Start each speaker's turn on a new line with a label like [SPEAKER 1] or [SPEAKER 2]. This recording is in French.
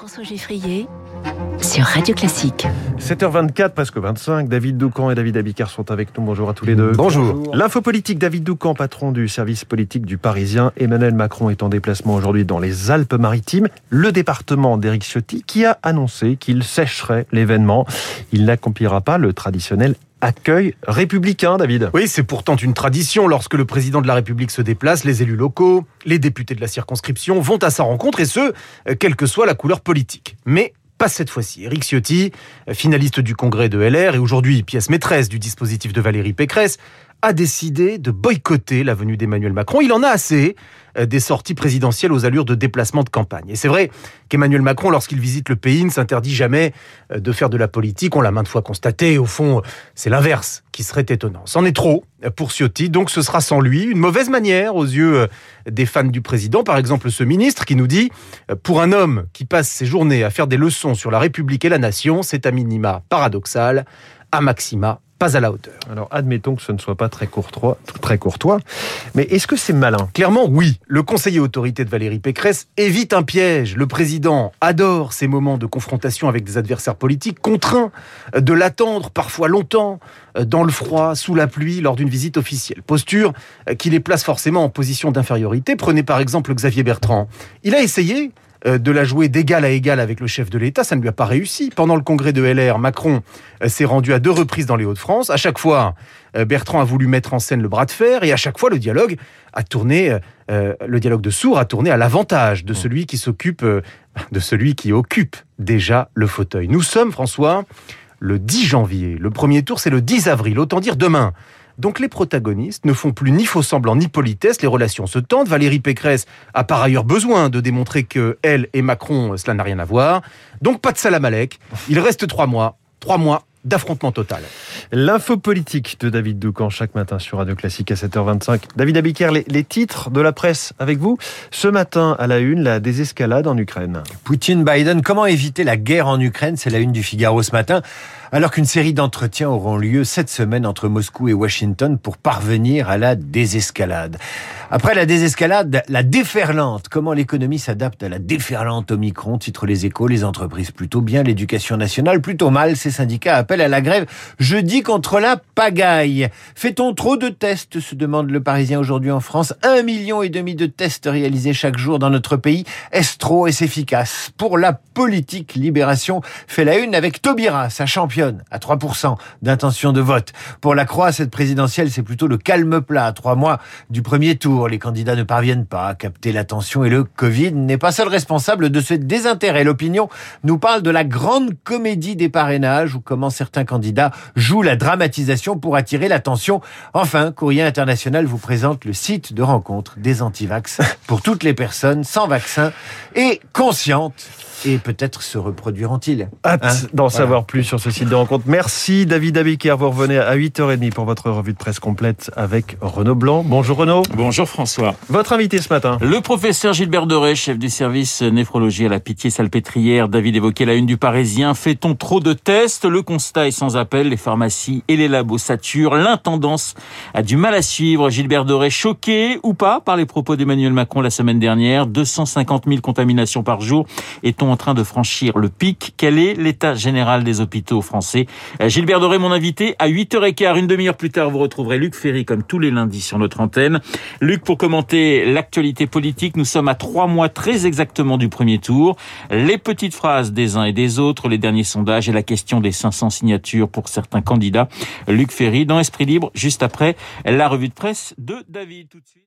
[SPEAKER 1] François Geffrier sur Radio Classique.
[SPEAKER 2] 7h24, presque 25. David Doucan et David Abicard sont avec nous. Bonjour à tous les deux.
[SPEAKER 3] Bonjour.
[SPEAKER 2] L'info politique, David Doucan, patron du service politique du Parisien. Emmanuel Macron est en déplacement aujourd'hui dans les Alpes-Maritimes. Le département d'Éric Ciotti qui a annoncé qu'il sécherait l'événement. Il n'accomplira pas le traditionnel accueil républicain, David.
[SPEAKER 3] Oui, c'est pourtant une tradition. Lorsque le président de la République se déplace, les élus locaux, les députés de la circonscription vont à sa rencontre, et ce, quelle que soit la couleur politique. Mais pas cette fois-ci. Éric Ciotti, finaliste du congrès de LR et aujourd'hui pièce maîtresse du dispositif de Valérie Pécresse, a décidé de boycotter la venue d'Emmanuel Macron. Il en a assez euh, des sorties présidentielles aux allures de déplacement de campagne. Et c'est vrai qu'Emmanuel Macron, lorsqu'il visite le pays, ne s'interdit jamais euh, de faire de la politique. On l'a maintes fois constaté. Au fond, c'est l'inverse qui serait étonnant. C'en est trop pour Ciotti, donc ce sera sans lui une mauvaise manière aux yeux euh, des fans du président. Par exemple, ce ministre qui nous dit pour un homme qui passe ses journées à faire des leçons sur la République et la nation, c'est à minima paradoxal, à maxima pas à la.
[SPEAKER 2] Alors admettons que ce ne soit pas très courtois, très courtois mais est-ce que c'est malin?
[SPEAKER 3] Clairement, oui. Le conseiller autorité de Valérie Pécresse évite un piège. Le président adore ces moments de confrontation avec des adversaires politiques, contraints de l'attendre parfois longtemps, dans le froid, sous la pluie, lors d'une visite officielle. Posture qui les place forcément en position d'infériorité. Prenez par exemple Xavier Bertrand. Il a essayé euh, de la jouer d'égal à égal avec le chef de l'État, ça ne lui a pas réussi. Pendant le congrès de LR, Macron euh, s'est rendu à deux reprises dans les Hauts-de-France. À chaque fois, euh, Bertrand a voulu mettre en scène le bras de fer et à chaque fois, le dialogue a tourné, le dialogue de sourds a tourné à l'avantage de celui qui s'occupe, de celui qui occupe déjà le fauteuil. Nous sommes, François, le 10 janvier. Le premier tour, c'est le 10 avril. Autant dire demain. Donc les protagonistes ne font plus ni faux semblant ni politesse, les relations se tendent. Valérie Pécresse a par ailleurs besoin de démontrer que elle et Macron, cela n'a rien à voir. Donc pas de salamalek. Il reste trois mois. Trois mois d'affrontement total.
[SPEAKER 2] L'info politique de David Doucan chaque matin sur Radio Classique à 7h25. David Abiker, les, titres de la presse avec vous. Ce matin à la une, la désescalade en Ukraine.
[SPEAKER 4] Poutine, Biden, comment éviter la guerre en Ukraine? C'est la une du Figaro ce matin alors qu'une série d'entretiens auront lieu cette semaine entre Moscou et Washington pour parvenir à la désescalade. Après la désescalade, la déferlante. Comment l'économie s'adapte à la déferlante Omicron Titre les échos, les entreprises plutôt bien, l'éducation nationale plutôt mal. Ces syndicats appellent à la grève jeudi contre la pagaille. Fait-on trop de tests se demande le Parisien aujourd'hui en France. Un million et demi de tests réalisés chaque jour dans notre pays. Est-ce trop? Est-ce efficace? Pour la politique, Libération fait la une avec Taubira, sa championne, à 3% d'intention de vote. Pour la Croix, cette présidentielle, c'est plutôt le calme plat à trois mois du premier tour les candidats ne parviennent pas à capter l'attention et le Covid n'est pas seul responsable de ce désintérêt. L'opinion nous parle de la grande comédie des parrainages ou comment certains candidats jouent la dramatisation pour attirer l'attention. Enfin, Courrier International vous présente le site de rencontre des antivax pour toutes les personnes sans vaccin et conscientes et peut-être se reproduiront-ils.
[SPEAKER 2] Hâte hein d'en savoir plus sur ce site de rencontre. Merci David Abiker. Vous revenez à 8h30 pour votre revue de presse complète avec Renaud Blanc. Bonjour Renaud.
[SPEAKER 5] Bonjour François.
[SPEAKER 2] Votre invité ce matin
[SPEAKER 5] Le professeur Gilbert Doré, chef du service néphrologie à la Pitié-Salpêtrière. David évoquait la une du Parisien. Fait-on trop de tests? Le constat est sans appel. Les pharmacies et les labos saturent. L'intendance a du mal à suivre. Gilbert Doré choqué ou pas par les propos d'Emmanuel Macron la semaine dernière? 250 000 contaminations par jour. Est-on en train de franchir le pic. Quel est l'état général des hôpitaux français? Euh, Gilbert Doré, mon invité, à 8h15, une demi-heure plus tard, vous retrouverez Luc Ferry comme tous les lundis sur notre antenne. Luc, pour commenter l'actualité politique, nous sommes à trois mois très exactement du premier tour. Les petites phrases des uns et des autres, les derniers sondages et la question des 500 signatures pour certains candidats. Luc Ferry dans Esprit Libre, juste après la revue de presse de David. Tout de suite.